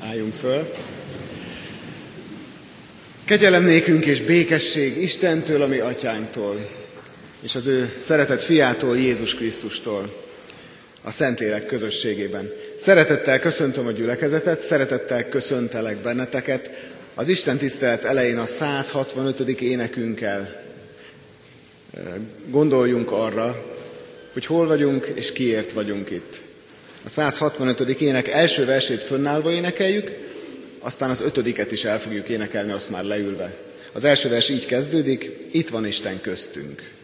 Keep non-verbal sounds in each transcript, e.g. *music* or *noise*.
Álljunk föl. Kegyelem nékünk és békesség Istentől, ami atyánktól, és az ő szeretett fiától, Jézus Krisztustól, a Szentlélek közösségében. Szeretettel köszöntöm a gyülekezetet, szeretettel köszöntelek benneteket. Az Isten tisztelet elején a 165. énekünkkel gondoljunk arra, hogy hol vagyunk és kiért vagyunk itt. A 165. ének első versét fönnállva énekeljük, aztán az ötödiket is el fogjuk énekelni, azt már leülve. Az első vers így kezdődik, itt van Isten köztünk.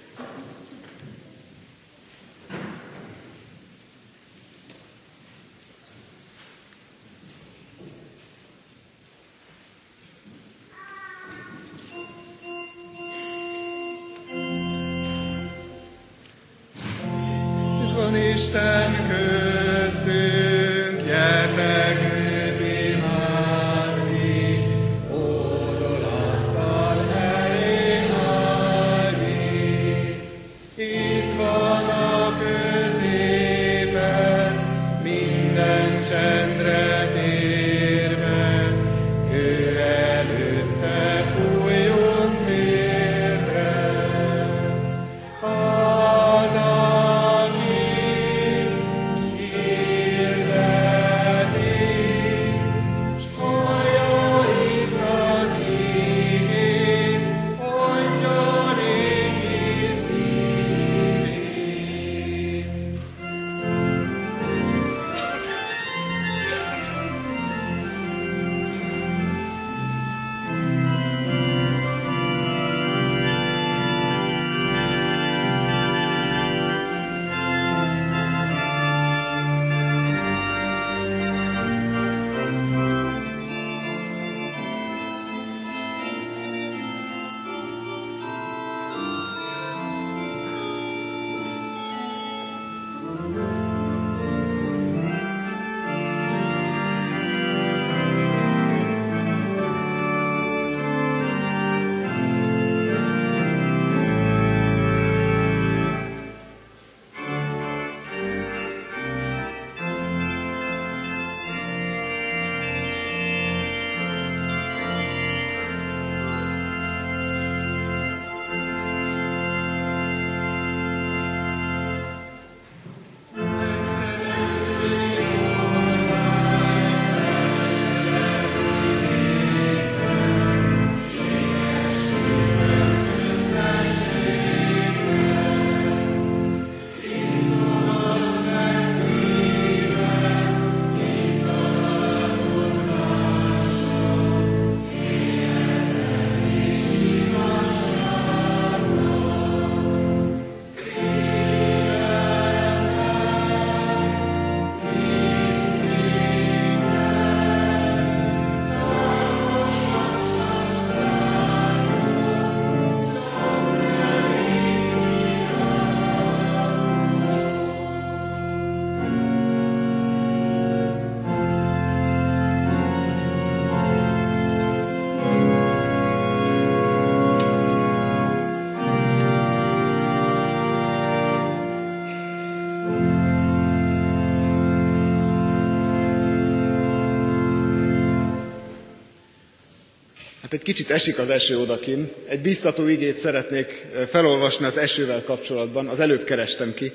Hát egy kicsit esik az eső odakin. Egy biztató igét szeretnék felolvasni az esővel kapcsolatban. Az előbb kerestem ki,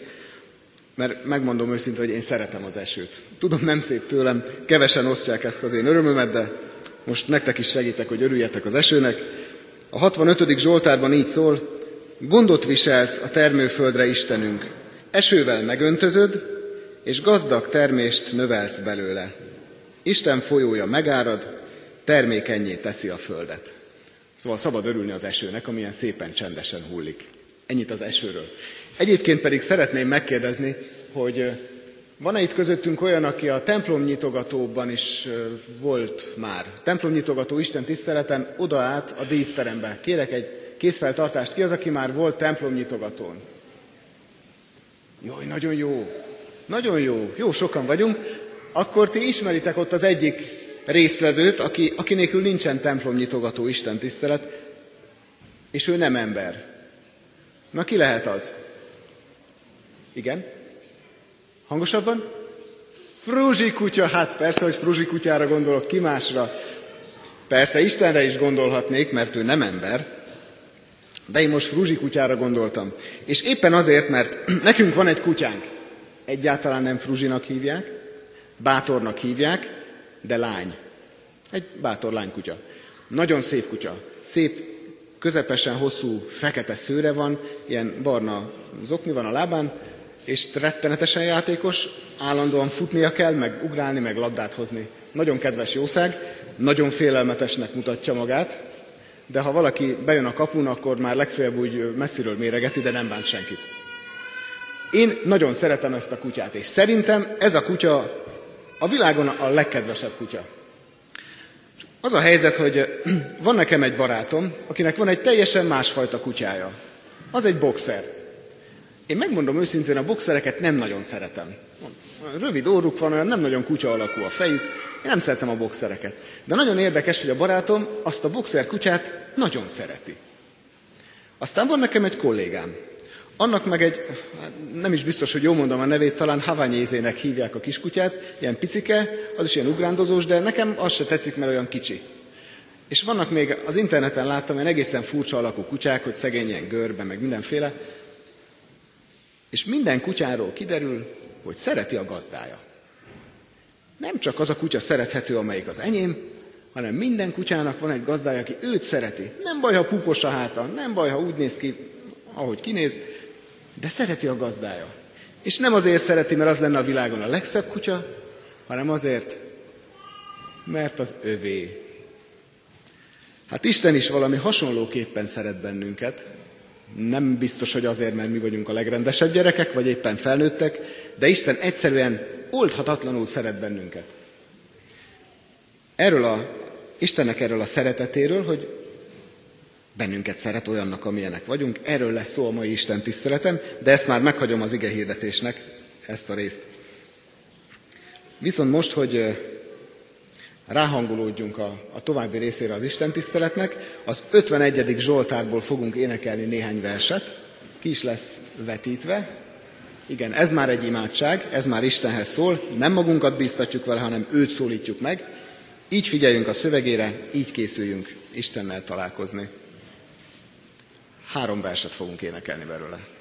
mert megmondom őszintén, hogy én szeretem az esőt. Tudom, nem szép tőlem, kevesen osztják ezt az én örömömet, de most nektek is segítek, hogy örüljetek az esőnek. A 65. Zsoltárban így szól, gondot viselsz a termőföldre Istenünk, esővel megöntözöd, és gazdag termést növelsz belőle. Isten folyója megárad, termékenyé teszi a földet. Szóval szabad örülni az esőnek, amilyen szépen csendesen hullik. Ennyit az esőről. Egyébként pedig szeretném megkérdezni, hogy van-e itt közöttünk olyan, aki a templom nyitogatóban is volt már? Templom nyitogató Isten tiszteleten oda át a díszterembe. Kérek egy készfeltartást. Ki az, aki már volt templom nyitogatón? Jaj, nagyon jó. Nagyon jó. Jó, sokan vagyunk. Akkor ti ismeritek ott az egyik résztvevőt, aki, aki nélkül nincsen templomnyitogató Isten tisztelet, és ő nem ember. Na ki lehet az? Igen? Hangosabban? Fruzsi kutya, hát persze, hogy fruzsi kutyára gondolok, ki másra. Persze Istenre is gondolhatnék, mert ő nem ember, de én most fruzsi kutyára gondoltam. És éppen azért, mert *clears throat* nekünk van egy kutyánk. Egyáltalán nem fruzsinak hívják, bátornak hívják, de lány. Egy bátor lánykutya. Nagyon szép kutya. Szép, közepesen hosszú, fekete szőre van, ilyen barna zokni van a lábán, és rettenetesen játékos, állandóan futnia kell, meg ugrálni, meg labdát hozni. Nagyon kedves jószág, nagyon félelmetesnek mutatja magát, de ha valaki bejön a kapun, akkor már legfeljebb úgy messziről méregeti, de nem bánt senkit. Én nagyon szeretem ezt a kutyát, és szerintem ez a kutya a világon a legkedvesebb kutya. Az a helyzet, hogy *clears throat* van nekem egy barátom, akinek van egy teljesen másfajta kutyája. Az egy boxer. Én megmondom őszintén, a boxereket nem nagyon szeretem. Rövid óruk van, olyan nem nagyon kutya alakú a fejük. Én nem szeretem a boxereket. De nagyon érdekes, hogy a barátom azt a boxer kutyát nagyon szereti. Aztán van nekem egy kollégám. Annak meg egy, nem is biztos, hogy jól mondom a nevét, talán havanyézének hívják a kiskutyát, ilyen picike, az is ilyen ugrándozós, de nekem az se tetszik, mert olyan kicsi. És vannak még, az interneten láttam ilyen egészen furcsa alakú kutyák, hogy szegény ilyen görbe, meg mindenféle, és minden kutyáról kiderül, hogy szereti a gazdája. Nem csak az a kutya szerethető, amelyik az enyém, hanem minden kutyának van egy gazdája, aki őt szereti. Nem baj, ha púpos a háta, nem baj, ha úgy néz ki, ahogy kinéz, de szereti a gazdája. És nem azért szereti, mert az lenne a világon a legszebb kutya, hanem azért, mert az övé. Hát Isten is valami hasonlóképpen szeret bennünket, nem biztos, hogy azért, mert mi vagyunk a legrendesebb gyerekek, vagy éppen felnőttek, de Isten egyszerűen oldhatatlanul szeret bennünket. Erről a, Istennek erről a szeretetéről, hogy bennünket szeret olyannak, amilyenek vagyunk, erről lesz szó a mai Isten tiszteletem, de ezt már meghagyom az ige hirdetésnek, ezt a részt. Viszont most, hogy ráhangolódjunk a, a további részére az Isten tiszteletnek, az 51. Zsoltárból fogunk énekelni néhány verset, ki is lesz vetítve. Igen, ez már egy imádság, ez már Istenhez szól, nem magunkat bíztatjuk vele, hanem őt szólítjuk meg. Így figyeljünk a szövegére, így készüljünk Istennel találkozni. Három verset fogunk énekelni belőle.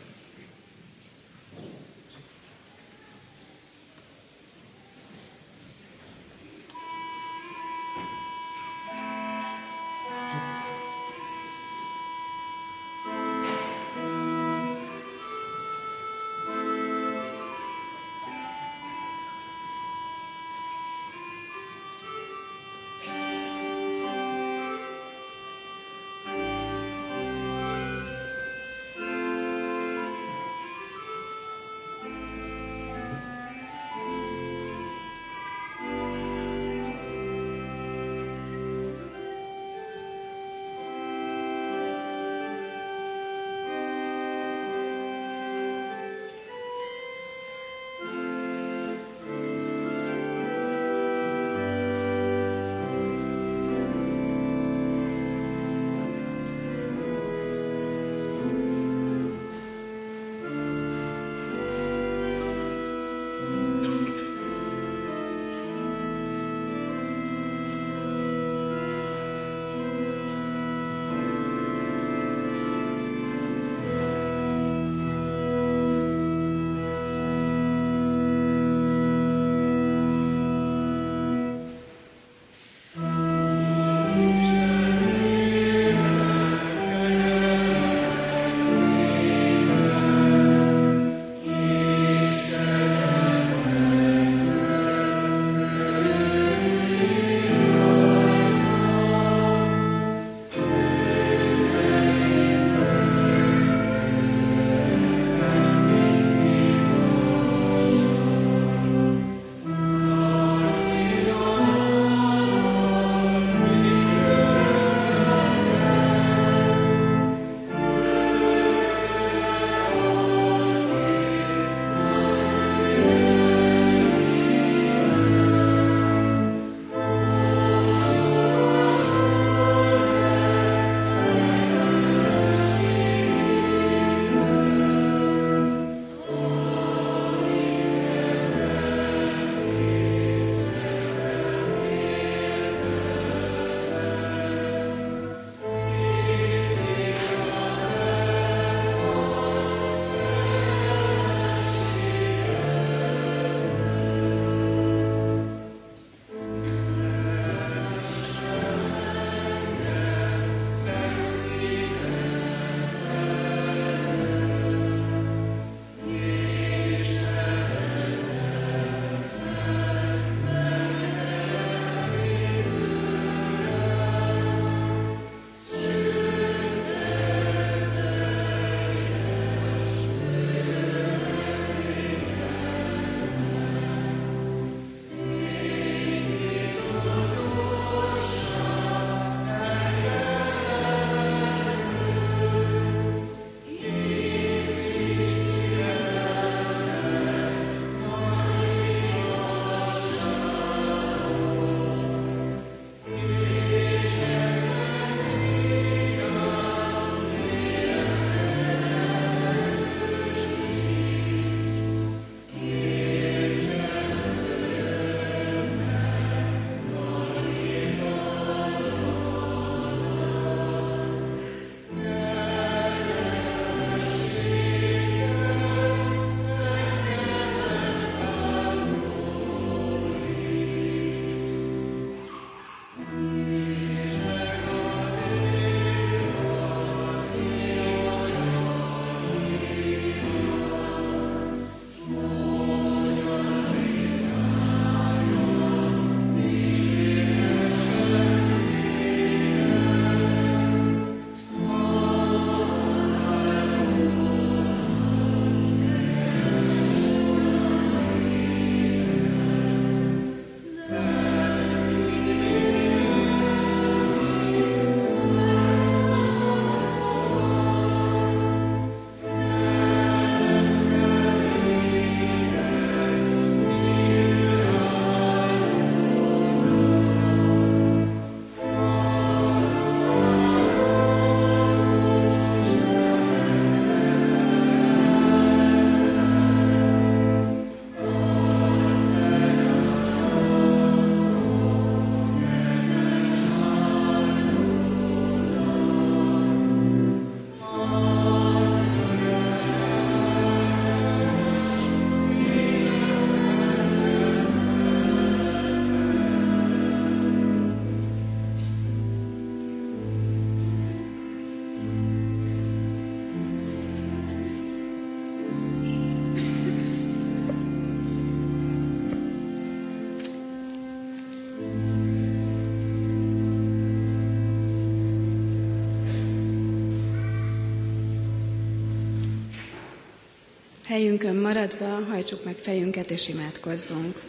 Helyünkön maradva hajtsuk meg fejünket és imádkozzunk.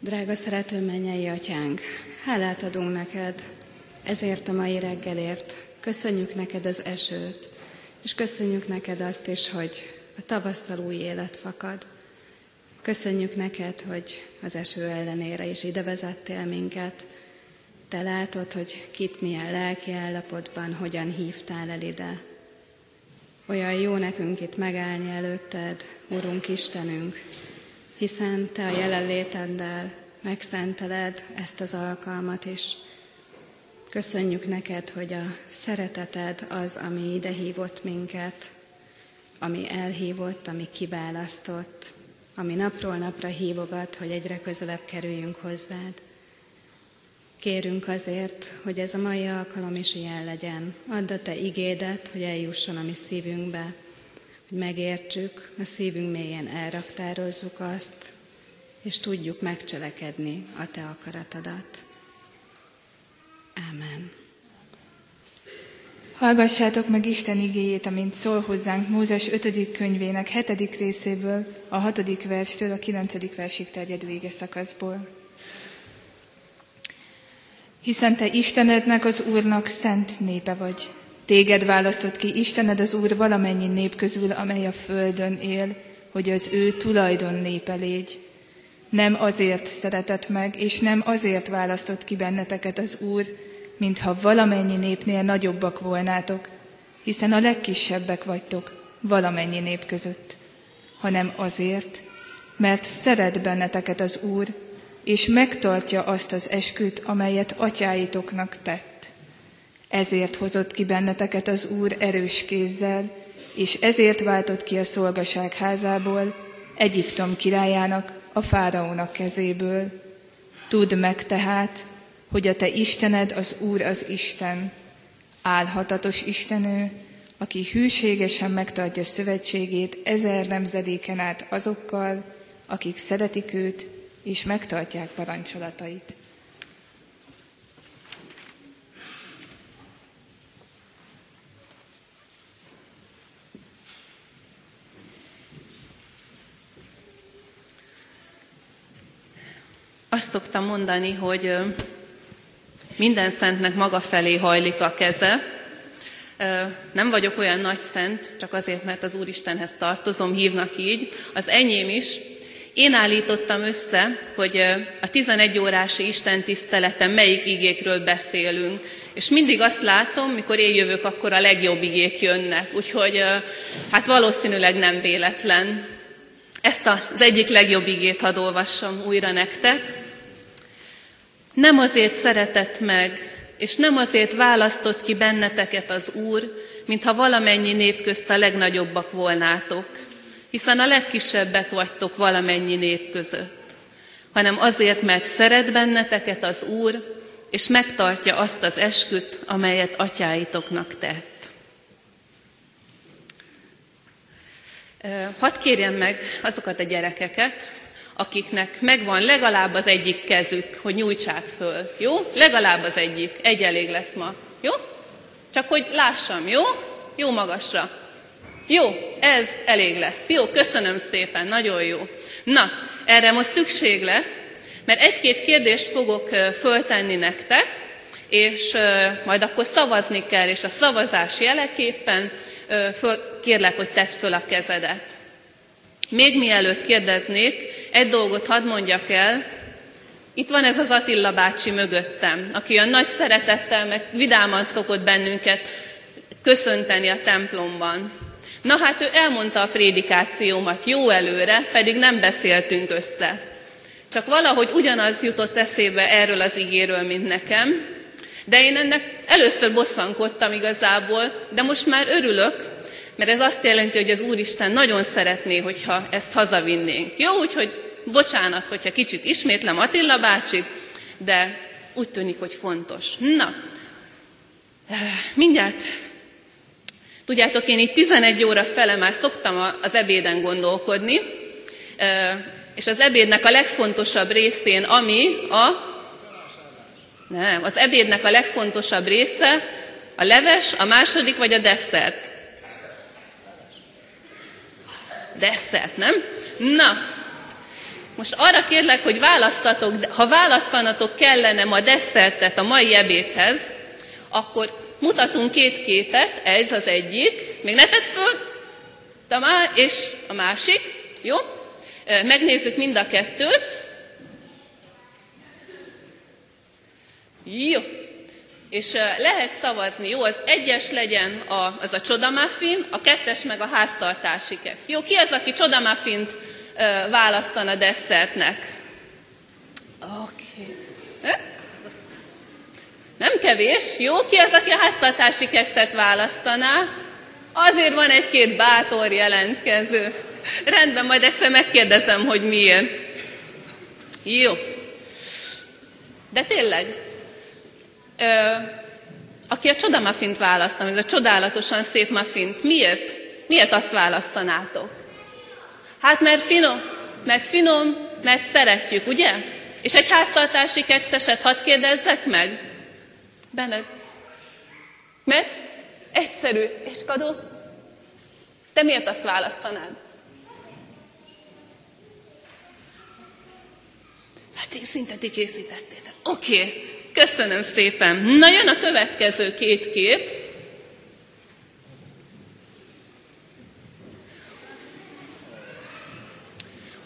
Drága szerető mennyei atyánk, hálát adunk neked ezért a mai reggelért. Köszönjük neked az esőt, és köszönjük neked azt is, hogy a tavasszal új élet fakad. Köszönjük neked, hogy az eső ellenére is ide vezettél minket. Te látod, hogy kit milyen lelki állapotban, hogyan hívtál el ide. Olyan jó nekünk itt megállni előtted, Urunk Istenünk, hiszen Te a jelenléteddel megszenteled ezt az alkalmat is. Köszönjük neked, hogy a szereteted az, ami ide hívott minket, ami elhívott, ami kiválasztott, ami napról napra hívogat, hogy egyre közelebb kerüljünk hozzád. Kérünk azért, hogy ez a mai alkalom is ilyen legyen. Add a Te igédet, hogy eljusson a mi szívünkbe, hogy megértsük, a szívünk mélyen elraktározzuk azt, és tudjuk megcselekedni a Te akaratodat. Amen. Hallgassátok meg Isten igéjét, amint szól hozzánk Mózes 5. könyvének 7. részéből, a 6. verstől a 9. versig terjedő vége szakaszból. Hiszen te Istenednek, az Úrnak szent népe vagy. Téged választott ki Istened az Úr valamennyi nép közül, amely a földön él, hogy az ő tulajdon népe légy. Nem azért szeretett meg, és nem azért választott ki benneteket az Úr, mintha valamennyi népnél nagyobbak volnátok, hiszen a legkisebbek vagytok valamennyi nép között, hanem azért, mert szeret benneteket az Úr, és megtartja azt az esküt, amelyet atyáitoknak tett. Ezért hozott ki benneteket az Úr erős kézzel, és ezért váltott ki a szolgaság házából, Egyiptom királyának, a fáraónak kezéből. Tudd meg tehát, hogy a te Istened az Úr az Isten, álhatatos Istenő, aki hűségesen megtartja szövetségét ezer nemzedéken át azokkal, akik szeretik őt és megtartják parancsolatait. Azt szoktam mondani, hogy minden szentnek maga felé hajlik a keze. Nem vagyok olyan nagy szent, csak azért, mert az Úristenhez tartozom, hívnak így. Az enyém is. Én állítottam össze, hogy a 11 órási Isten tiszteleten melyik igékről beszélünk. És mindig azt látom, mikor én jövök, akkor a legjobb igék jönnek. Úgyhogy hát valószínűleg nem véletlen. Ezt az egyik legjobb igét hadd olvassam újra nektek. Nem azért szeretett meg, és nem azért választott ki benneteket az Úr, mintha valamennyi nép közt a legnagyobbak volnátok, hiszen a legkisebbek vagytok valamennyi nép között, hanem azért, mert szeret benneteket az Úr, és megtartja azt az esküt, amelyet atyáitoknak tett. Hadd kérjem meg azokat a gyerekeket, akiknek megvan legalább az egyik kezük, hogy nyújtsák föl. Jó? Legalább az egyik. Egy elég lesz ma. Jó? Csak hogy lássam, jó? Jó magasra. Jó, ez elég lesz. Jó, köszönöm szépen, nagyon jó. Na, erre most szükség lesz, mert egy-két kérdést fogok föltenni nektek, és majd akkor szavazni kell, és a szavazás jeleképpen föl, kérlek, hogy tedd föl a kezedet. Még mielőtt kérdeznék, egy dolgot hadd mondjak el. Itt van ez az Attila bácsi mögöttem, aki olyan nagy szeretettel, meg vidáman szokott bennünket köszönteni a templomban. Na hát ő elmondta a prédikációmat jó előre, pedig nem beszéltünk össze. Csak valahogy ugyanaz jutott eszébe erről az igéről, mint nekem, de én ennek először bosszankodtam igazából, de most már örülök, mert ez azt jelenti, hogy az Úristen nagyon szeretné, hogyha ezt hazavinnénk. Jó, úgyhogy bocsánat, hogyha kicsit ismétlem Attila bácsi, de úgy tűnik, hogy fontos. Na, mindjárt Tudjátok, én itt 11 óra fele már szoktam az ebéden gondolkodni, és az ebédnek a legfontosabb részén, ami a... Nem, az ebédnek a legfontosabb része a leves, a második vagy a desszert. Desszert, nem? Na, most arra kérlek, hogy választatok, ha választanatok kellene a desszertet a mai ebédhez, akkor mutatunk két képet, ez az egyik, még ne tedd föl, és a másik, jó? Megnézzük mind a kettőt. Jó. És lehet szavazni, jó? Az egyes legyen a, az a csodamuffin, a kettes meg a háztartási kesz. Jó, ki az, aki csodamuffint választana desszertnek? Oké. Okay. Nem kevés, jó? Ki az, aki a háztartási kekszet választaná? Azért van egy-két bátor jelentkező. Rendben, majd egyszer megkérdezem, hogy miért. Jó. De tényleg, ö, aki a csodamafint választam, ez a csodálatosan szép muffint, miért? Miért azt választanátok? Hát mert finom, mert finom, mert szeretjük, ugye? És egy háztartási kekszeset hadd kérdezzek meg? Benned. Mert egyszerű. És Kadó, te miért azt választanád? Hát én szinte ti készítettétek. Oké, okay. köszönöm szépen. Na jön a következő két kép.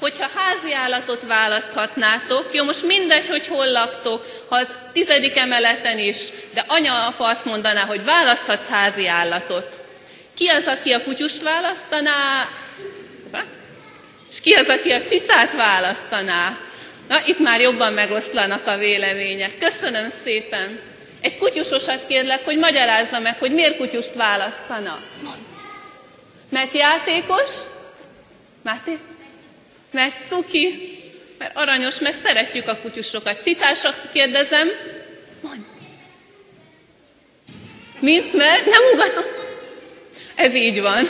Hogyha házi állatot választhatnátok, jó, most mindegy, hogy hol laktok, ha az tizedik emeleten is, de anya-apa azt mondaná, hogy választhatsz házi állatot. Ki az, aki a kutyust választaná? És ki az, aki a cicát választaná? Na, itt már jobban megoszlanak a vélemények. Köszönöm szépen. Egy kutyusosat kérlek, hogy magyarázza meg, hogy miért kutyust választana. Mert játékos? Máté? Mert cuki, mert aranyos, mert szeretjük a kutyusokat. Cicásak kérdezem, mondj. Mint, mert nem ugatom. Ez így van.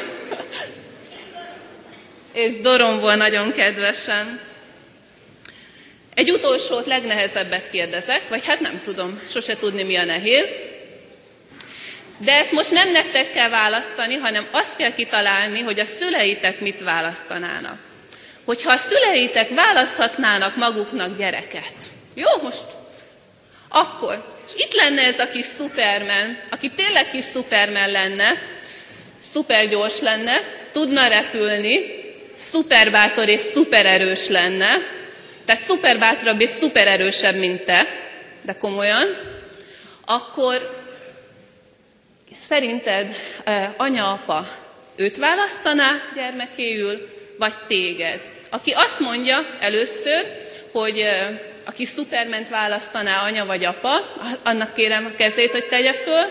És doromból nagyon kedvesen. Egy utolsót, legnehezebbet kérdezek, vagy hát nem tudom, sose tudni mi a nehéz. De ezt most nem nektek kell választani, hanem azt kell kitalálni, hogy a szüleitek mit választanának hogyha a szüleitek választhatnának maguknak gyereket. Jó, most akkor. Itt lenne ez a kis szupermen, aki tényleg kis szupermen lenne, szupergyors lenne, tudna repülni, szuperbátor és szupererős lenne, tehát szuperbátrabb és szupererősebb, mint te, de komolyan, akkor szerinted anya-apa őt választaná gyermekéül, vagy téged? Aki azt mondja először, hogy aki szuperment választaná anya vagy apa, annak kérem a kezét, hogy tegye föl.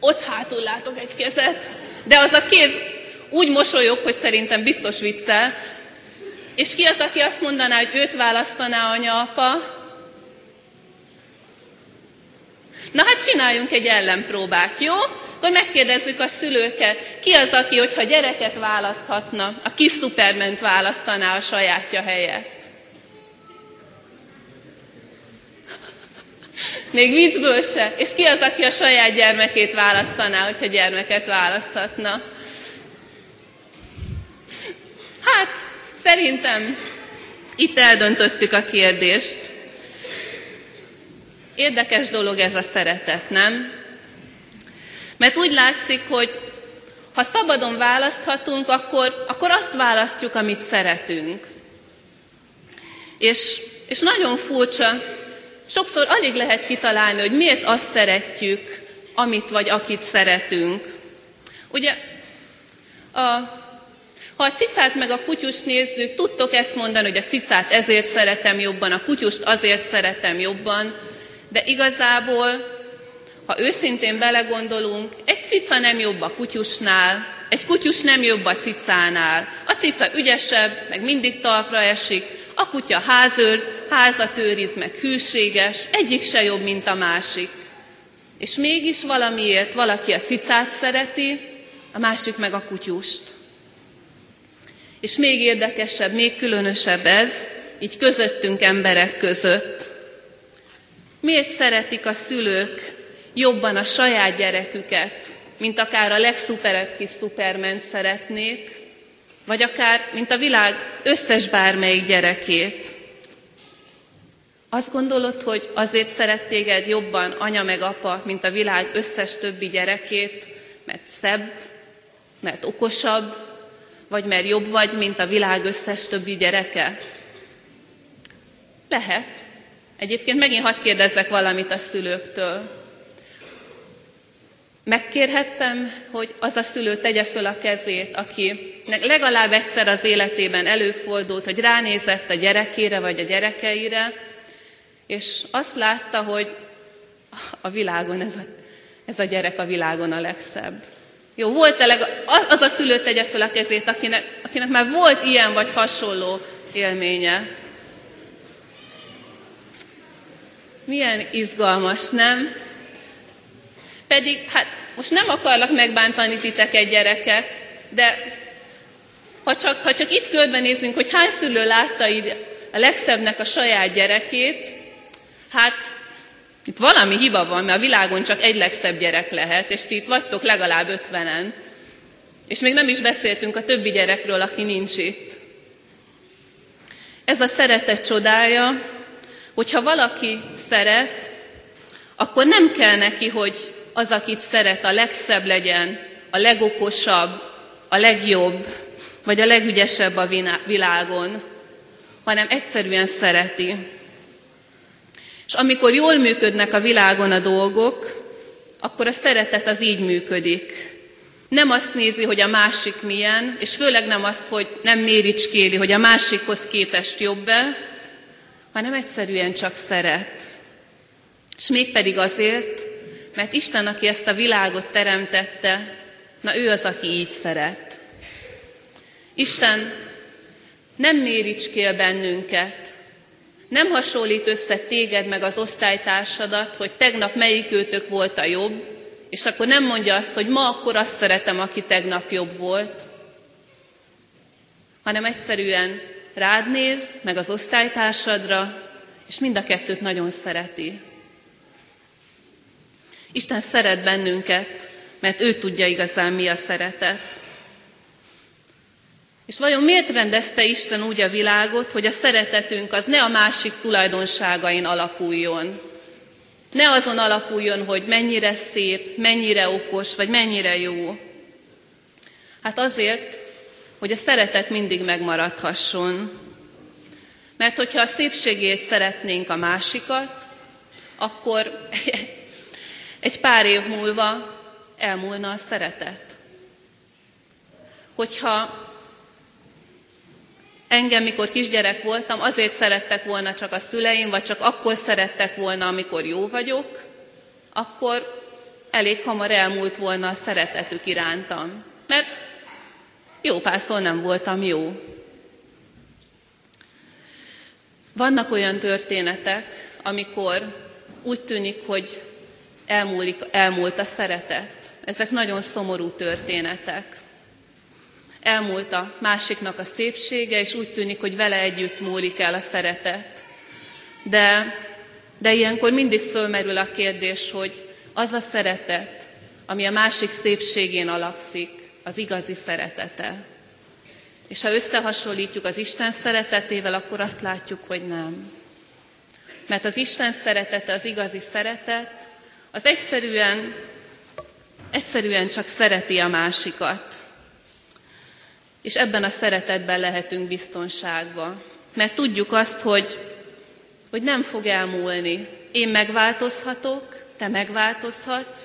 Ott hátul látok egy kezet, de az a kéz úgy mosolyog, hogy szerintem biztos viccel. És ki az, aki azt mondaná, hogy őt választaná anya-apa? Na hát csináljunk egy ellenpróbát, jó? Akkor megkérdezzük a szülőket, ki az, aki, hogyha gyereket választhatna, a kis szuperment választaná a sajátja helyett. *laughs* Még viccből se. És ki az, aki a saját gyermekét választaná, hogyha gyermeket választhatna? Hát, szerintem itt eldöntöttük a kérdést. Érdekes dolog ez a szeretet, nem? Mert úgy látszik, hogy ha szabadon választhatunk, akkor, akkor azt választjuk, amit szeretünk. És, és nagyon furcsa, sokszor alig lehet kitalálni, hogy miért azt szeretjük, amit vagy akit szeretünk. Ugye, a, ha a cicát meg a kutyust nézzük, tudtok ezt mondani, hogy a cicát ezért szeretem jobban, a kutyust azért szeretem jobban, de igazából ha őszintén belegondolunk, egy cica nem jobb a kutyusnál, egy kutyus nem jobb a cicánál. A cica ügyesebb, meg mindig talpra esik, a kutya házőrz, házat őriz, meg hűséges, egyik se jobb, mint a másik. És mégis valamiért valaki a cicát szereti, a másik meg a kutyust. És még érdekesebb, még különösebb ez, így közöttünk emberek között. Miért szeretik a szülők jobban a saját gyereküket, mint akár a legszuperebb kis szupermen szeretnék, vagy akár, mint a világ összes bármelyik gyerekét. Azt gondolod, hogy azért szeret téged jobban anya meg apa, mint a világ összes többi gyerekét, mert szebb, mert okosabb, vagy mert jobb vagy, mint a világ összes többi gyereke? Lehet. Egyébként megint hadd kérdezzek valamit a szülőktől. Megkérhettem, hogy az a szülő tegye föl a kezét, aki legalább egyszer az életében előfordult, hogy ránézett a gyerekére vagy a gyerekeire, és azt látta, hogy a világon ez a, ez a gyerek a világon a legszebb. Jó, volt-e leg, az a szülő tegye fel a kezét, akinek, akinek már volt ilyen vagy hasonló élménye. Milyen izgalmas, nem? Pedig, hát most nem akarlak megbántani titeket gyerekek, de ha csak, ha csak itt körbenézünk, hogy hány szülő látta így a legszebbnek a saját gyerekét, hát itt valami hiba van, mert a világon csak egy legszebb gyerek lehet, és ti itt vagytok legalább ötvenen. És még nem is beszéltünk a többi gyerekről, aki nincs itt. Ez a szeretet csodája, hogyha valaki szeret, akkor nem kell neki, hogy az, akit szeret, a legszebb legyen, a legokosabb, a legjobb, vagy a legügyesebb a világon, hanem egyszerűen szereti. És amikor jól működnek a világon a dolgok, akkor a szeretet az így működik. Nem azt nézi, hogy a másik milyen, és főleg nem azt, hogy nem méricskéli, hogy a másikhoz képest jobb-e, hanem egyszerűen csak szeret. És mégpedig azért, mert Isten, aki ezt a világot teremtette, na ő az, aki így szeret. Isten nem méricskél bennünket, nem hasonlít össze téged meg az osztálytársadat, hogy tegnap melyik őtök volt a jobb, és akkor nem mondja azt, hogy ma akkor azt szeretem, aki tegnap jobb volt, hanem egyszerűen rád néz, meg az osztálytársadra, és mind a kettőt nagyon szereti. Isten szeret bennünket, mert ő tudja igazán mi a szeretet. És vajon miért rendezte Isten úgy a világot, hogy a szeretetünk az ne a másik tulajdonságain alapuljon? Ne azon alapuljon, hogy mennyire szép, mennyire okos, vagy mennyire jó. Hát azért, hogy a szeretet mindig megmaradhasson. Mert hogyha a szépségét szeretnénk a másikat, akkor *laughs* egy pár év múlva elmúlna a szeretet. Hogyha engem, mikor kisgyerek voltam, azért szerettek volna csak a szüleim, vagy csak akkor szerettek volna, amikor jó vagyok, akkor elég hamar elmúlt volna a szeretetük irántam. Mert jó párszor nem voltam jó. Vannak olyan történetek, amikor úgy tűnik, hogy elmúlik, elmúlt a szeretet. Ezek nagyon szomorú történetek. Elmúlt a másiknak a szépsége, és úgy tűnik, hogy vele együtt múlik el a szeretet. De, de ilyenkor mindig fölmerül a kérdés, hogy az a szeretet, ami a másik szépségén alapszik, az igazi szeretete. És ha összehasonlítjuk az Isten szeretetével, akkor azt látjuk, hogy nem. Mert az Isten szeretete, az igazi szeretet, az egyszerűen, egyszerűen csak szereti a másikat. És ebben a szeretetben lehetünk biztonságban. Mert tudjuk azt, hogy, hogy nem fog elmúlni. Én megváltozhatok, te megváltozhatsz,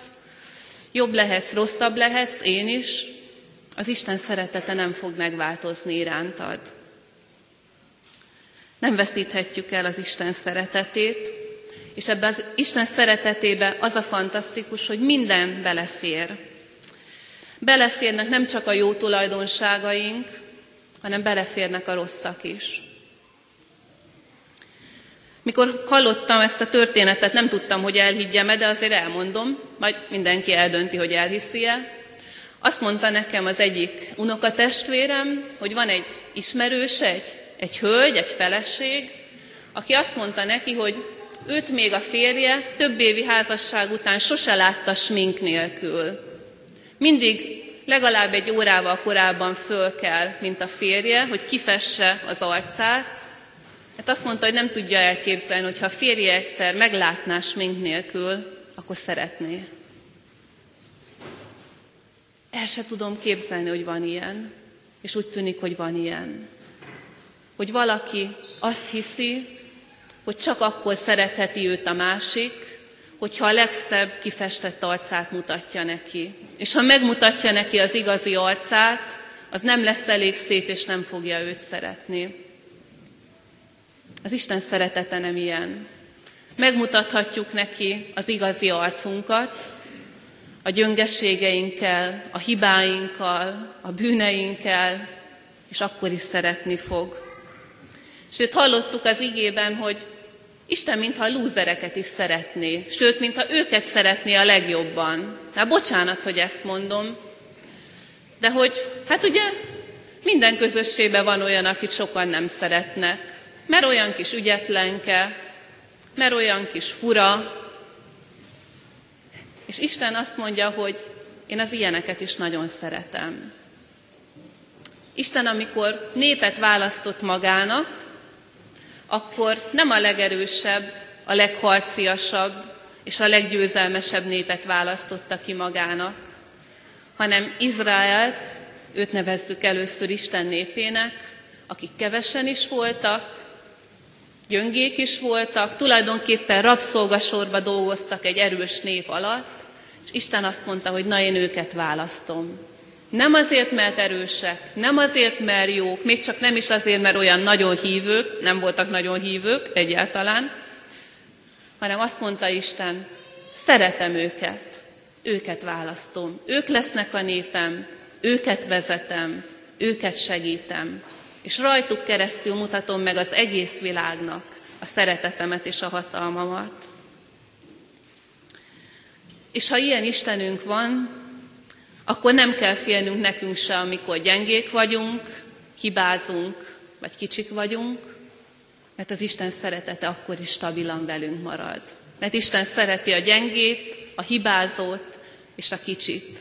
jobb lehetsz, rosszabb lehetsz, én is. Az Isten szeretete nem fog megváltozni irántad. Nem veszíthetjük el az Isten szeretetét, és ebbe az Isten szeretetébe az a fantasztikus, hogy minden belefér. Beleférnek nem csak a jó tulajdonságaink, hanem beleférnek a rosszak is. Mikor hallottam ezt a történetet, nem tudtam, hogy elhiggyem-e, de azért elmondom, majd mindenki eldönti, hogy elhiszi-e. Azt mondta nekem az egyik unokatestvérem, hogy van egy ismerős, egy, egy hölgy, egy feleség, aki azt mondta neki, hogy őt még a férje több évi házasság után sose látta smink nélkül. mindig legalább egy órával korábban föl kell, mint a férje, hogy kifesse az arcát, Hát azt mondta, hogy nem tudja elképzelni, hogy ha a férje egyszer meglátná smink nélkül, akkor szeretné. El se tudom képzelni, hogy van ilyen, és úgy tűnik, hogy van ilyen. Hogy valaki azt hiszi, hogy csak akkor szeretheti őt a másik, hogyha a legszebb kifestett arcát mutatja neki. És ha megmutatja neki az igazi arcát, az nem lesz elég szép, és nem fogja őt szeretni. Az Isten szeretete nem ilyen. Megmutathatjuk neki az igazi arcunkat, a gyöngességeinkkel, a hibáinkkal, a bűneinkkel, és akkor is szeretni fog. Sőt, hallottuk az igében, hogy Isten mintha a lúzereket is szeretné, sőt, mintha őket szeretné a legjobban. Hát bocsánat, hogy ezt mondom, de hogy, hát ugye minden közösségben van olyan, akit sokan nem szeretnek mert olyan kis ügyetlenke, mert olyan kis fura. És Isten azt mondja, hogy én az ilyeneket is nagyon szeretem. Isten, amikor népet választott magának, akkor nem a legerősebb, a legharciasabb és a leggyőzelmesebb népet választotta ki magának, hanem Izraelt, őt nevezzük először Isten népének, akik kevesen is voltak, gyöngék is voltak, tulajdonképpen rabszolgasorba dolgoztak egy erős nép alatt, és Isten azt mondta, hogy na én őket választom. Nem azért, mert erősek, nem azért, mert jók, még csak nem is azért, mert olyan nagyon hívők, nem voltak nagyon hívők egyáltalán, hanem azt mondta Isten, szeretem őket, őket választom, ők lesznek a népem, őket vezetem, őket segítem, és rajtuk keresztül mutatom meg az egész világnak a szeretetemet és a hatalmamat. És ha ilyen Istenünk van, akkor nem kell félnünk nekünk se, amikor gyengék vagyunk, hibázunk, vagy kicsik vagyunk, mert az Isten szeretete akkor is stabilan velünk marad. Mert Isten szereti a gyengét, a hibázót és a kicsit.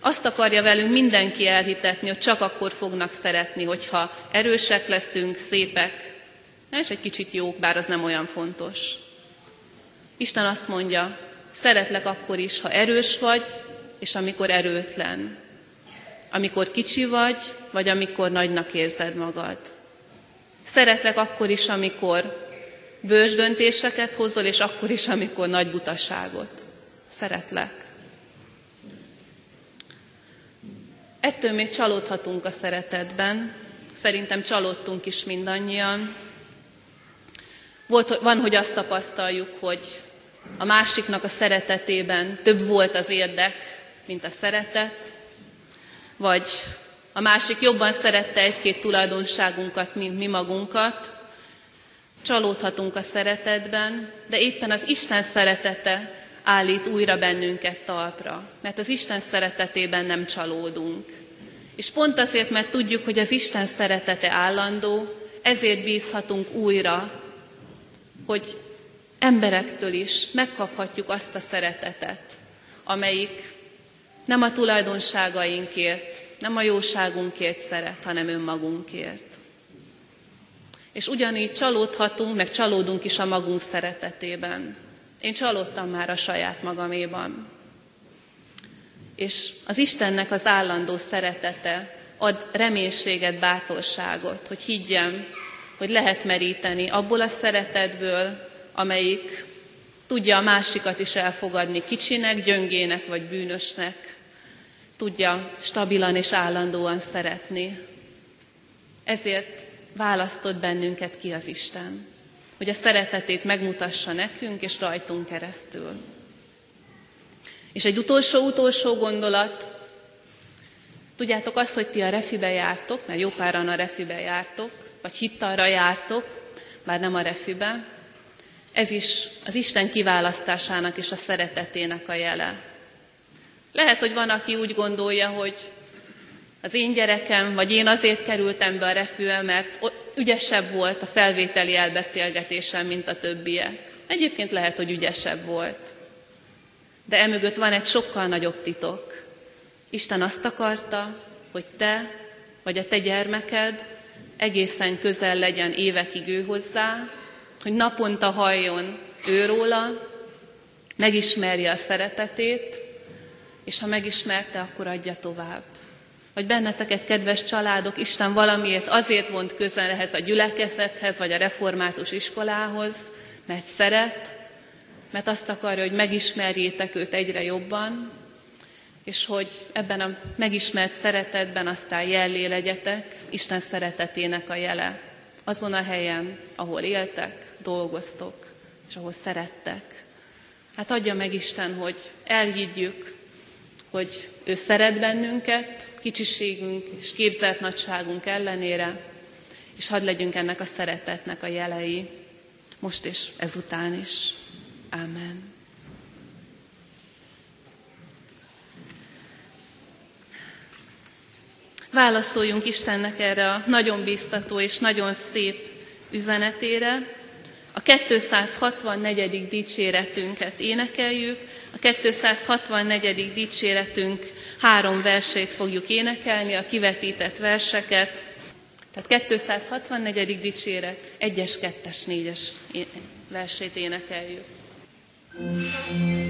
Azt akarja velünk mindenki elhitetni, hogy csak akkor fognak szeretni, hogyha erősek leszünk, szépek, és egy kicsit jók, bár az nem olyan fontos. Isten azt mondja, szeretlek akkor is, ha erős vagy, és amikor erőtlen. Amikor kicsi vagy, vagy amikor nagynak érzed magad. Szeretlek akkor is, amikor bős döntéseket hozol, és akkor is, amikor nagy butaságot. Szeretlek. Ettől még csalódhatunk a szeretetben, szerintem csalódtunk is mindannyian. Volt, van, hogy azt tapasztaljuk, hogy a másiknak a szeretetében több volt az érdek, mint a szeretet, vagy a másik jobban szerette egy-két tulajdonságunkat, mint mi magunkat. Csalódhatunk a szeretetben, de éppen az Isten szeretete állít újra bennünket talpra, mert az Isten szeretetében nem csalódunk. És pont azért, mert tudjuk, hogy az Isten szeretete állandó, ezért bízhatunk újra, hogy emberektől is megkaphatjuk azt a szeretetet, amelyik nem a tulajdonságainkért, nem a jóságunkért szeret, hanem önmagunkért. És ugyanígy csalódhatunk, meg csalódunk is a magunk szeretetében. Én csalódtam már a saját magaméban. És az Istennek az állandó szeretete ad reménységet, bátorságot, hogy higgyem, hogy lehet meríteni abból a szeretetből, amelyik tudja a másikat is elfogadni kicsinek, gyöngének vagy bűnösnek, tudja stabilan és állandóan szeretni. Ezért választott bennünket ki az Isten hogy a szeretetét megmutassa nekünk és rajtunk keresztül. És egy utolsó-utolsó gondolat, tudjátok azt, hogy ti a refibe jártok, mert jó páran a refibe jártok, vagy hittalra jártok, bár nem a refibe, ez is az Isten kiválasztásának és a szeretetének a jele. Lehet, hogy van, aki úgy gondolja, hogy az én gyerekem, vagy én azért kerültem be a refűbe, mert ügyesebb volt a felvételi elbeszélgetésem, mint a többiek. Egyébként lehet, hogy ügyesebb volt. de emögött van egy sokkal nagyobb titok. Isten azt akarta, hogy te vagy a te gyermeked egészen közel legyen évekig ő hozzá, hogy naponta halljon őróla, megismerje a szeretetét, és ha megismerte, akkor adja tovább. Vagy benneteket, kedves családok, Isten valamiért azért vont közel ehhez a gyülekezethez, vagy a református iskolához, mert szeret, mert azt akarja, hogy megismerjétek őt egyre jobban, és hogy ebben a megismert szeretetben aztán jellé legyetek, Isten szeretetének a jele. Azon a helyen, ahol éltek, dolgoztok, és ahol szerettek. Hát adja meg Isten, hogy elhiggyük, hogy ő szeret bennünket, kicsiségünk és képzelt nagyságunk ellenére, és hadd legyünk ennek a szeretetnek a jelei, most és ezután is. Amen. Válaszoljunk Istennek erre a nagyon biztató és nagyon szép üzenetére. A 264. dicséretünket énekeljük. A 264. dicséretünk három versét fogjuk énekelni, a kivetített verseket. Tehát 264. dicséret, 1-es, 2-es, 4-es versét énekeljük. Thank you.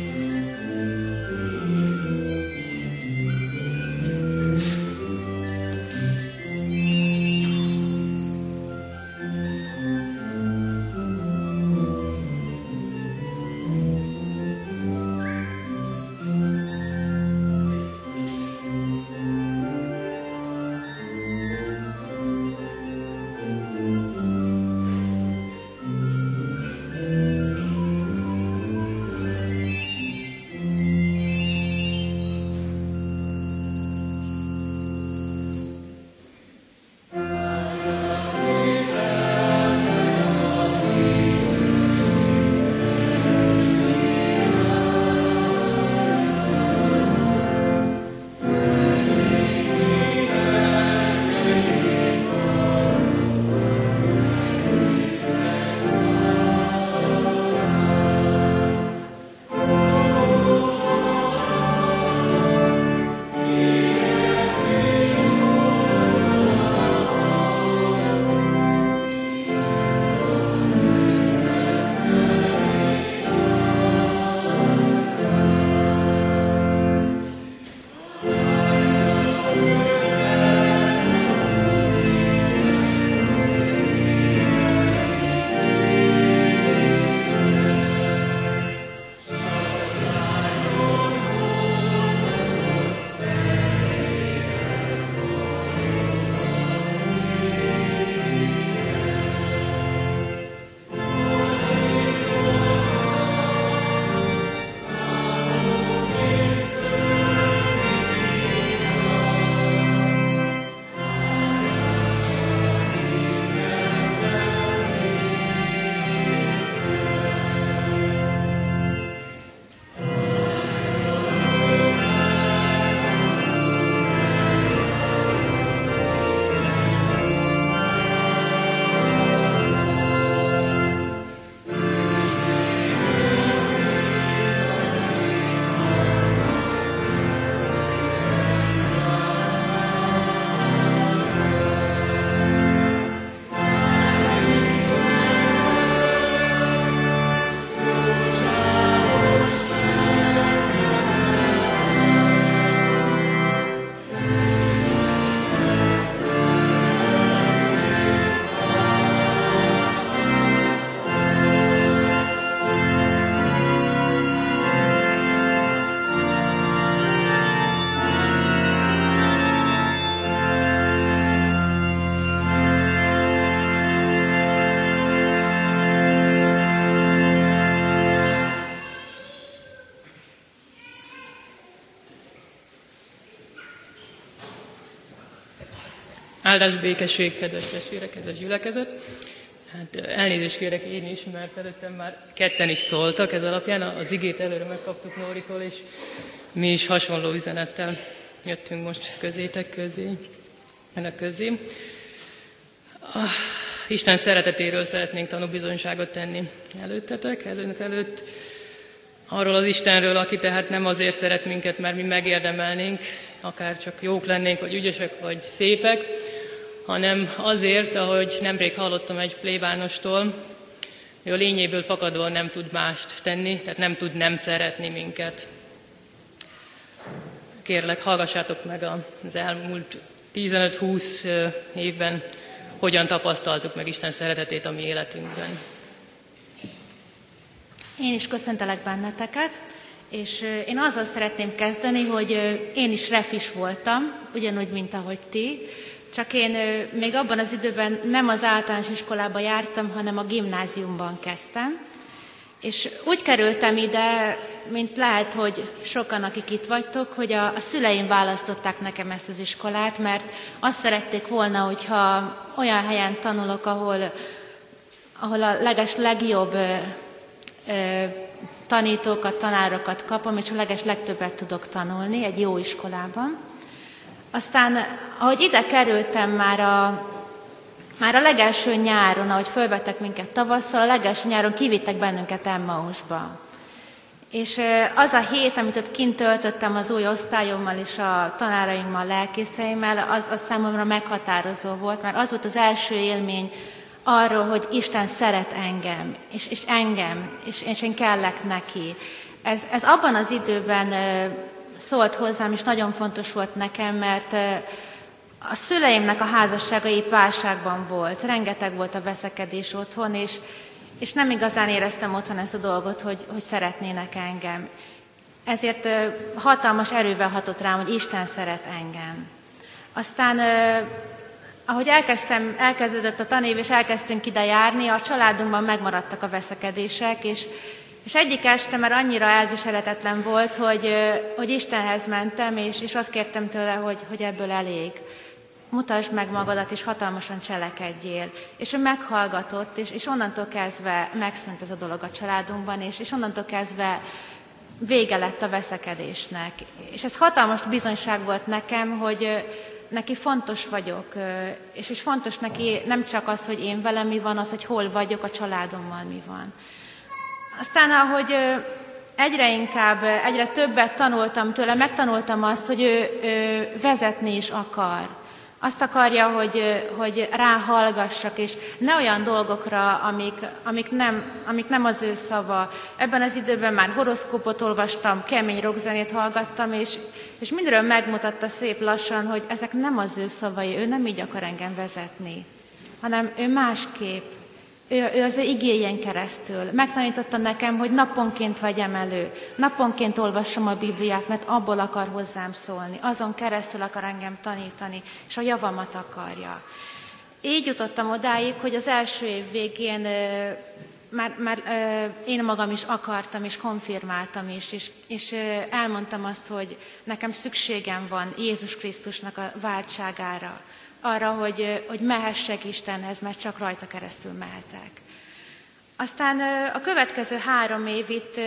Áldás békesség, kedves testvérek, kedves gyülekezet. Hát elnézést kérek én is, mert előttem már ketten is szóltak ez alapján. Az igét előre megkaptuk Nóritól, és mi is hasonló üzenettel jöttünk most közétek közé, ennek közé. Ah, Isten szeretetéről szeretnénk tanúbizonyságot tenni előttetek, előnök előtt. arról az Istenről, aki tehát nem azért szeret minket, mert mi megérdemelnénk, akár csak jók lennénk, vagy ügyesek, vagy szépek, hanem azért, ahogy nemrég hallottam egy plébánostól, hogy a lényéből fakadóan nem tud mást tenni, tehát nem tud nem szeretni minket. Kérlek, hallgassátok meg az elmúlt 15-20 évben, hogyan tapasztaltuk meg Isten szeretetét a mi életünkben. Én is köszöntelek benneteket, és én azzal szeretném kezdeni, hogy én is refis voltam, ugyanúgy, mint ahogy ti, csak én még abban az időben nem az általános iskolába jártam, hanem a gimnáziumban kezdtem. És úgy kerültem ide, mint lehet, hogy sokan, akik itt vagytok, hogy a, a szüleim választották nekem ezt az iskolát, mert azt szerették volna, hogyha olyan helyen tanulok, ahol, ahol a leges legjobb ö, ö, tanítókat, tanárokat kapom, és a leges legtöbbet tudok tanulni egy jó iskolában. Aztán, ahogy ide kerültem már a, már a legelső nyáron, ahogy fölvettek minket tavasszal, a legelső nyáron kivittek bennünket Emmausba. És az a hét, amit ott kint töltöttem az új osztályommal és a tanáraimmal, lelkészeimmel, az, az számomra meghatározó volt, mert az volt az első élmény arról, hogy Isten szeret engem, és, és engem, és, és én kellek neki. Ez, ez abban az időben szólt hozzám, és nagyon fontos volt nekem, mert a szüleimnek a házassága épp válságban volt, rengeteg volt a veszekedés otthon, és, és nem igazán éreztem otthon ezt a dolgot, hogy, hogy szeretnének engem. Ezért hatalmas erővel hatott rám, hogy Isten szeret engem. Aztán, ahogy elkezdtem, elkezdődött a tanév, és elkezdtünk ide járni, a családunkban megmaradtak a veszekedések, és és egyik este már annyira elviselhetetlen volt, hogy, hogy Istenhez mentem, és, és azt kértem tőle, hogy, hogy ebből elég. Mutasd meg magadat, és hatalmasan cselekedjél. És ő meghallgatott, és, és onnantól kezdve megszűnt ez a dolog a családunkban, és, és onnantól kezdve vége lett a veszekedésnek. És ez hatalmas bizonyság volt nekem, hogy neki fontos vagyok, és is fontos neki nem csak az, hogy én velem mi van, az, hogy hol vagyok, a családommal mi van. Aztán, ahogy egyre inkább, egyre többet tanultam tőle, megtanultam azt, hogy ő, ő vezetni is akar. Azt akarja, hogy, hogy ráhallgassak, és ne olyan dolgokra, amik, amik, nem, amik nem az ő szava. Ebben az időben már horoszkópot olvastam, kemény rockzenét hallgattam, és, és mindről megmutatta szép lassan, hogy ezek nem az ő szavai, ő nem így akar engem vezetni, hanem ő másképp ő, ő az ő igényen keresztül. Megtanította nekem, hogy naponként vegyem elő, naponként olvassam a Bibliát, mert abból akar hozzám szólni, azon keresztül akar engem tanítani, és a javamat akarja. Így jutottam odáig, hogy az első év végén már, már én magam is akartam, és konfirmáltam is, és, és elmondtam azt, hogy nekem szükségem van Jézus Krisztusnak a váltságára, arra, hogy, hogy mehessek Istenhez, mert csak rajta keresztül mehetek. Aztán a következő három év itt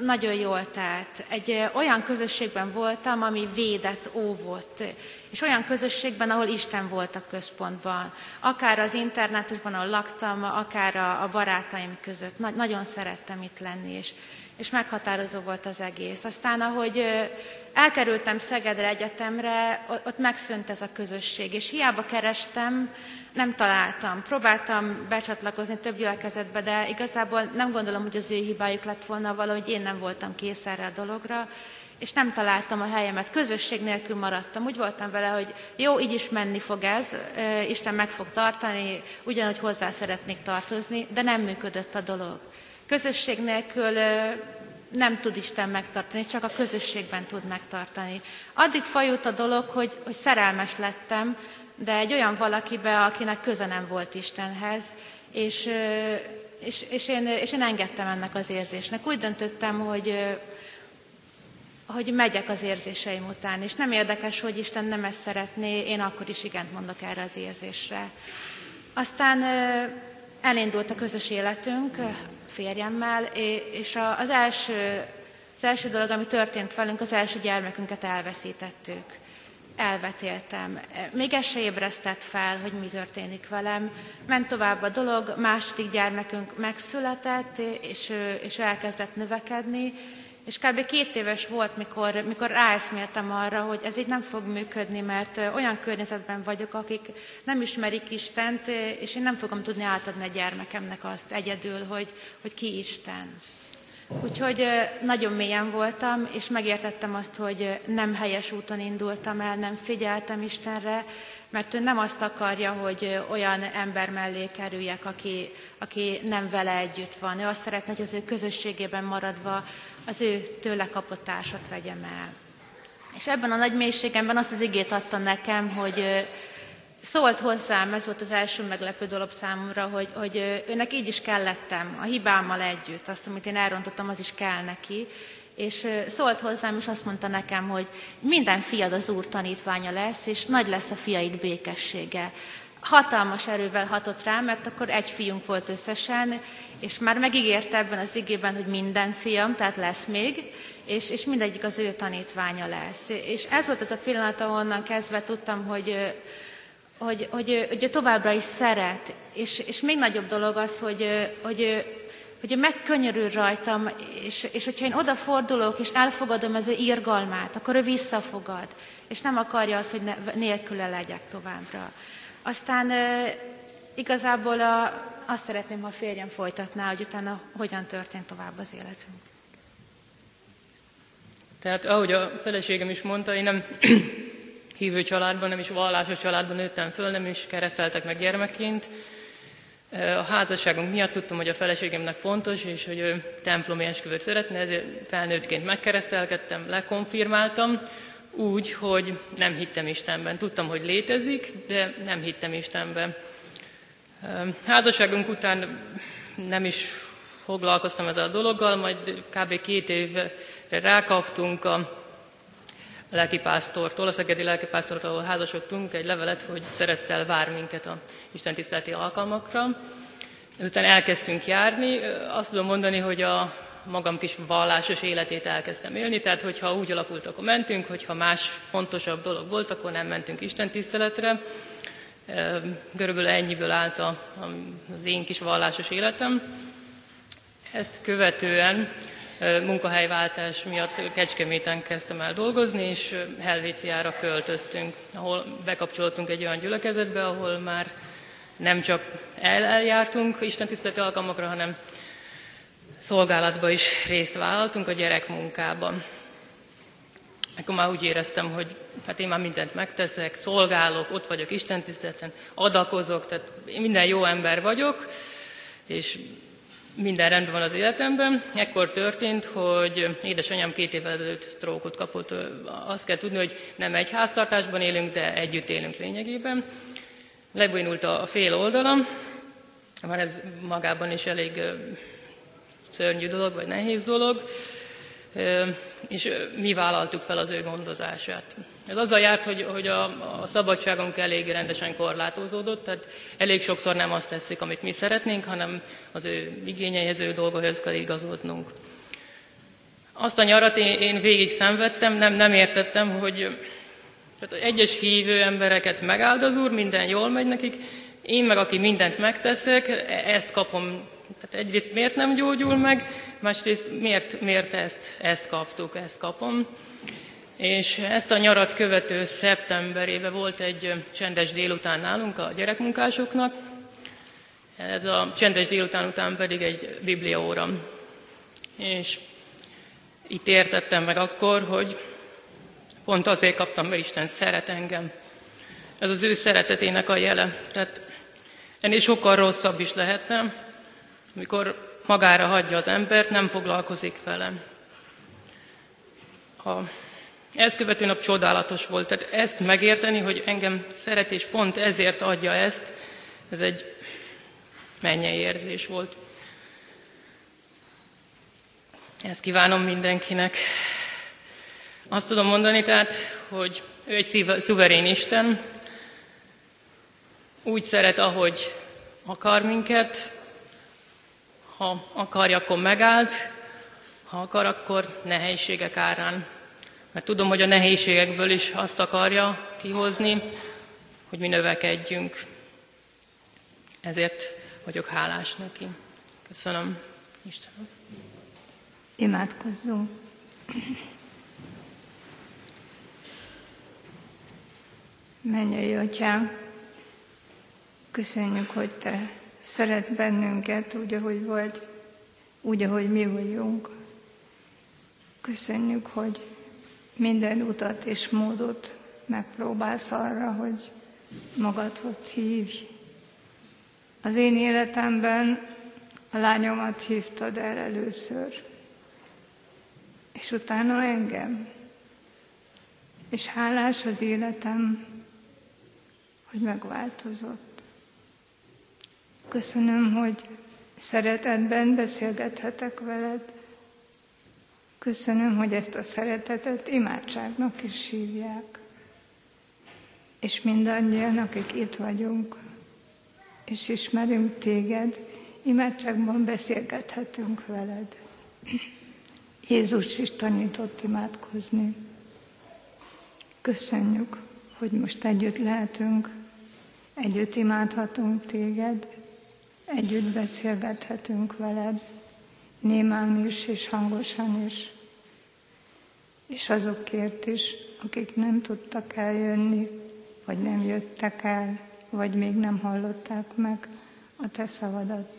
nagyon jól telt. Egy olyan közösségben voltam, ami védett, óvott, és olyan közösségben, ahol Isten volt a központban. Akár az internetusban, ahol laktam, akár a, barátaim között. Na, nagyon szerettem itt lenni, és, és meghatározó volt az egész. Aztán, ahogy elkerültem Szegedre Egyetemre, ott megszűnt ez a közösség, és hiába kerestem, nem találtam. Próbáltam becsatlakozni több gyülekezetbe, de igazából nem gondolom, hogy az ő hibájuk lett volna valahogy én nem voltam kész erre a dologra, és nem találtam a helyemet. Közösség nélkül maradtam. Úgy voltam vele, hogy jó, így is menni fog ez, Isten meg fog tartani, ugyanúgy hozzá szeretnék tartozni, de nem működött a dolog. Közösség nélkül nem tud Isten megtartani, csak a közösségben tud megtartani. Addig fajult a dolog, hogy, hogy szerelmes lettem, de egy olyan valakibe, akinek köze nem volt Istenhez, és, és, és, én, és én engedtem ennek az érzésnek. Úgy döntöttem, hogy, hogy megyek az érzéseim után, és nem érdekes, hogy Isten nem ezt szeretné, én akkor is igent mondok erre az érzésre. Aztán elindult a közös életünk férjemmel, és az első, az első dolog, ami történt velünk, az első gyermekünket elveszítettük. elvetéltem. Még ez se ébresztett fel, hogy mi történik velem. Ment tovább a dolog, második gyermekünk megszületett, és, és elkezdett növekedni, és kb. két éves volt, mikor, mikor ráeszméltem arra, hogy ez így nem fog működni, mert olyan környezetben vagyok, akik nem ismerik Istent, és én nem fogom tudni átadni a gyermekemnek azt egyedül, hogy, hogy ki Isten. Úgyhogy nagyon mélyen voltam, és megértettem azt, hogy nem helyes úton indultam el, nem figyeltem Istenre, mert ő nem azt akarja, hogy olyan ember mellé kerüljek, aki, aki nem vele együtt van. Ő azt szeretne, hogy az ő közösségében maradva az ő tőle kapott társat vegyem el. És ebben a nagy mélységemben azt az igét adta nekem, hogy szólt hozzám, ez volt az első meglepő dolog számomra, hogy, hogy őnek így is kellettem, a hibámmal együtt, azt, amit én elrontottam, az is kell neki, és szólt hozzám, és azt mondta nekem, hogy minden fiad az Úr tanítványa lesz, és nagy lesz a fiaid békessége. Hatalmas erővel hatott rám, mert akkor egy fiunk volt összesen, és már megígérte ebben az igében, hogy minden fiam, tehát lesz még, és, és mindegyik az ő tanítványa lesz. És ez volt az a pillanat, ahonnan kezdve tudtam, hogy, hogy, hogy, hogy továbbra is szeret, és, és még nagyobb dolog az, hogy, hogy, hogy megkönyörül rajtam, és, és hogyha én odafordulok, és elfogadom az ő írgalmát, akkor ő visszafogad, és nem akarja azt, hogy ne, nélküle legyek továbbra. Aztán igazából a, azt szeretném, ha a férjem folytatná, hogy utána hogyan történt tovább az életünk. Tehát ahogy a feleségem is mondta, én nem *clears throat* hívő családban, nem is vallásos családban nőttem föl, nem is kereszteltek meg gyermekként. A házasságunk miatt tudtam, hogy a feleségemnek fontos, és hogy ő templomi esküvőt szeretne, ezért felnőttként megkeresztelkedtem, lekonfirmáltam, úgy, hogy nem hittem Istenben. Tudtam, hogy létezik, de nem hittem Istenben. Házasságunk után nem is foglalkoztam ezzel a dologgal, majd kb. két évre rákaptunk a lelkipásztortól, a szegedi lelkipásztortól, ahol házasodtunk, egy levelet, hogy szerettel vár minket a Isten tiszteleti alkalmakra. Ezután elkezdtünk járni. Azt tudom mondani, hogy a magam kis vallásos életét elkezdtem élni, tehát hogyha úgy alakult, akkor mentünk, hogyha más fontosabb dolog volt, akkor nem mentünk Isten tiszteletre. Körülbelül ennyiből állt az én kis vallásos életem. Ezt követően munkahelyváltás miatt Kecskeméten kezdtem el dolgozni, és Helvéciára költöztünk, ahol bekapcsolódtunk egy olyan gyülekezetbe, ahol már nem csak el eljártunk istentiszteleti alkalmakra, hanem szolgálatba is részt vállaltunk a gyerekmunkában. Akkor már úgy éreztem, hogy hát én már mindent megteszek, szolgálok, ott vagyok istentiszteleten, adakozok, tehát én minden jó ember vagyok, és minden rendben van az életemben. Ekkor történt, hogy édesanyám két évvel ezelőtt sztrókot kapott. Azt kell tudni, hogy nem egy háztartásban élünk, de együtt élünk lényegében. Lebonyult a fél oldalam, már ez magában is elég szörnyű dolog, vagy nehéz dolog, és mi vállaltuk fel az ő gondozását. Ez azzal járt, hogy, hogy a, a szabadságunk elég rendesen korlátozódott, tehát elég sokszor nem azt teszik, amit mi szeretnénk, hanem az ő igényeihez, ő dolgokhoz kell igazodnunk. Azt a nyarat én, én végig szenvedtem, nem, nem értettem, hogy tehát egyes hívő embereket megáld az Úr, minden jól megy nekik, én meg, aki mindent megteszek, ezt kapom. Tehát egyrészt miért nem gyógyul meg, másrészt miért, miért ezt, ezt kaptuk, ezt kapom. És ezt a nyarat követő szeptemberében volt egy csendes délután nálunk a gyerekmunkásoknak. Ez a csendes délután után pedig egy bibliaóra. És itt értettem meg akkor, hogy pont azért kaptam, mert Isten szeret engem. Ez az ő szeretetének a jele. Tehát ennél sokkal rosszabb is lehetne, amikor magára hagyja az embert, nem foglalkozik velem. A ezt követő nap csodálatos volt. Tehát ezt megérteni, hogy engem szeret, és pont ezért adja ezt, ez egy mennyei érzés volt. Ezt kívánom mindenkinek. Azt tudom mondani tehát, hogy ő egy szuverén Isten, úgy szeret, ahogy akar minket, ha akarja, akkor megállt, ha akar, akkor nehézségek árán mert tudom, hogy a nehézségekből is azt akarja kihozni, hogy mi növekedjünk. Ezért vagyok hálás neki. Köszönöm, Istenem. Imádkozzunk. Mennyei Atyám, köszönjük, hogy Te szeretsz bennünket úgy, ahogy vagy, úgy, ahogy mi vagyunk. Köszönjük, hogy minden utat és módot megpróbálsz arra, hogy magadhoz hívj. Az én életemben a lányomat hívtad el először, és utána engem. És hálás az életem, hogy megváltozott. Köszönöm, hogy szeretetben beszélgethetek veled. Köszönöm, hogy ezt a szeretetet imádságnak is hívják. És mindannyian, akik itt vagyunk, és ismerünk téged, imádságban beszélgethetünk veled. Jézus is tanított imádkozni. Köszönjük, hogy most együtt lehetünk, együtt imádhatunk téged, együtt beszélgethetünk veled, némán is és hangosan is, és azokért is, akik nem tudtak eljönni, vagy nem jöttek el, vagy még nem hallották meg a te szavadat.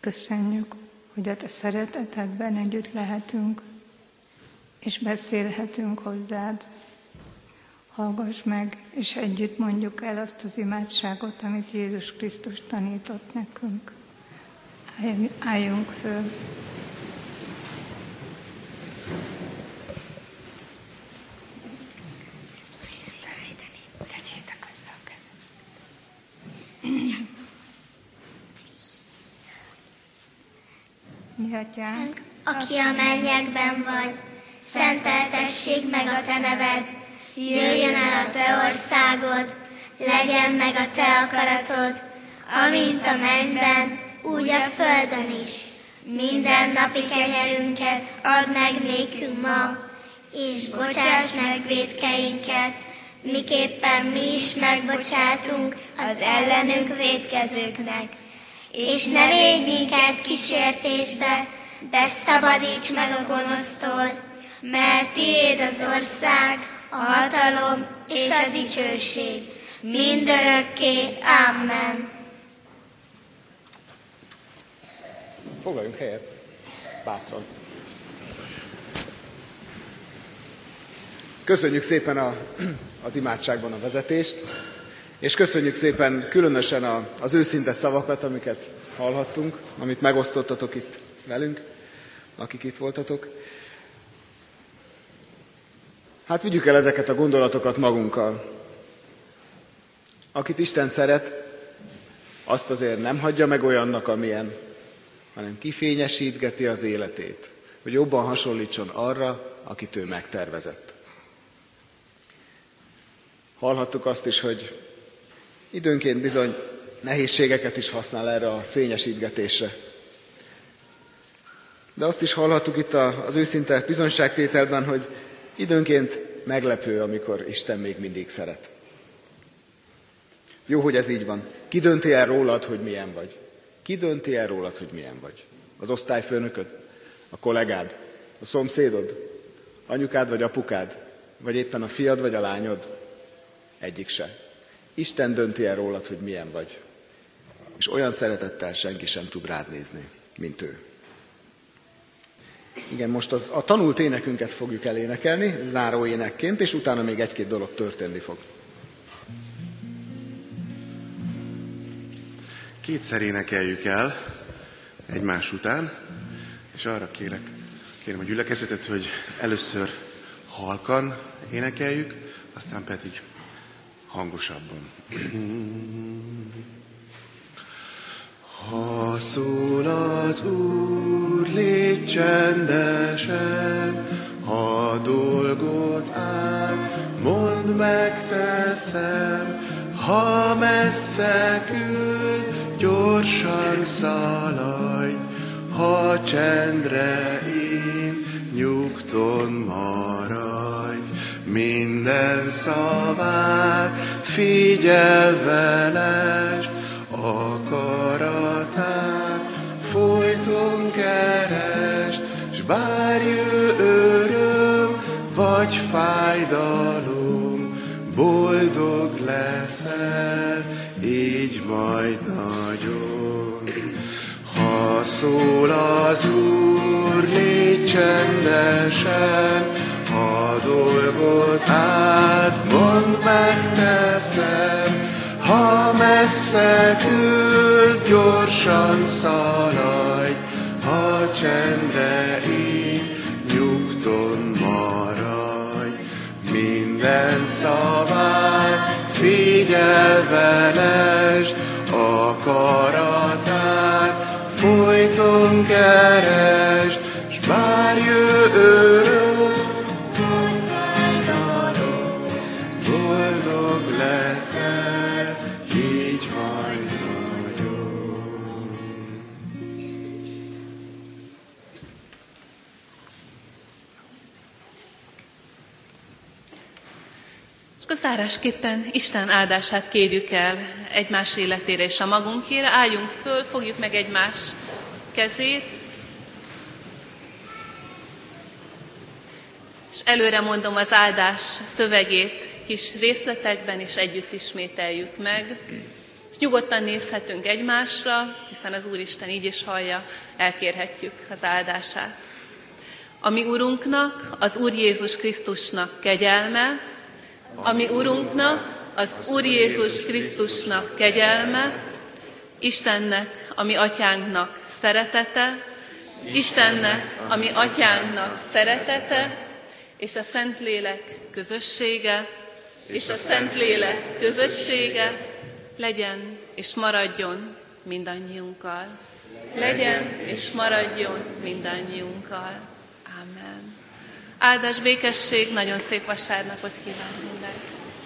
Köszönjük, hogy a te szeretetedben együtt lehetünk, és beszélhetünk hozzád. Hallgass meg, és együtt mondjuk el azt az imádságot, amit Jézus Krisztus tanított nekünk. Álljunk föl. Mi atyánk, aki a mennyekben vagy, szenteltessék meg a te neved, jöjjön el a te országod, legyen meg a te akaratod, amint a mennyben, úgy a földön is. Minden napi kenyerünket add meg nékünk ma, és bocsáss meg védkeinket, miképpen mi is megbocsátunk az ellenünk védkezőknek. És ne védj minket kísértésbe, de szabadíts meg a gonosztól, mert tiéd az ország, a hatalom és a dicsőség, mindörökké. Amen. Foglaljunk helyet, bátran. Köszönjük szépen a, *clears throat* az imádságban a vezetést, és köszönjük szépen különösen a, az őszinte szavakat, amiket hallhattunk, amit megosztottatok itt velünk, akik itt voltatok. Hát vigyük el ezeket a gondolatokat magunkkal. Akit Isten szeret, azt azért nem hagyja meg olyannak, amilyen, hanem kifényesítgeti az életét, hogy jobban hasonlítson arra, akit ő megtervezett. Hallhattuk azt is, hogy időnként bizony nehézségeket is használ erre a fényesítgetésre. De azt is hallhattuk itt az őszinte bizonyságtételben, hogy időnként meglepő, amikor Isten még mindig szeret. Jó, hogy ez így van. Ki dönti el rólad, hogy milyen vagy? Ki dönti el rólad, hogy milyen vagy? Az osztályfőnököd? A kollégád? A szomszédod? Anyukád vagy apukád? Vagy éppen a fiad vagy a lányod? Egyik se. Isten dönti el rólad, hogy milyen vagy. És olyan szeretettel senki sem tud rád nézni, mint ő. Igen, most az, a tanult énekünket fogjuk elénekelni, záró énekként, és utána még egy-két dolog történni fog. Kétszer énekeljük el egymás után, és arra kérek, kérem a gyülekezetet, hogy először halkan énekeljük, aztán pedig hangosabban. Ha szól az Úr, légy csendesen, ha dolgot áll, mondd meg teszem, ha messze kül, gyorsan szaladj, ha csendre én, nyugton maradj, minden szavát figyelve lest, akaratát folyton kerest, s bár jö öröm, vagy fájdalom, boldog leszel, így majd nagyon. Ha szól az Úr, légy csendesen, ha dolgot át, mondd megteszem, ha messze küld, gyorsan szaladj, ha csendre így, nyugton maradj. Minden szavát figyelve lest, akaratát folyton kerest, zárásképpen Isten áldását kérjük el egymás életére és a magunkére. Álljunk föl, fogjuk meg egymás kezét, és előre mondom az áldás szövegét kis részletekben, és együtt ismételjük meg. És nyugodtan nézhetünk egymásra, hiszen az Úristen így is hallja, elkérhetjük az áldását. Ami Urunknak, az Úr Jézus Krisztusnak kegyelme, ami Urunknak, az Úr Jézus Krisztusnak kegyelme, Istennek, ami atyánknak szeretete, Istennek, ami atyánknak szeretete, és a Szentlélek közössége, és a Szentlélek közössége legyen és maradjon mindannyiunkkal. Legyen és maradjon mindannyiunkkal. Amen. Áldás békesség, nagyon szép vasárnapot mindenkinek.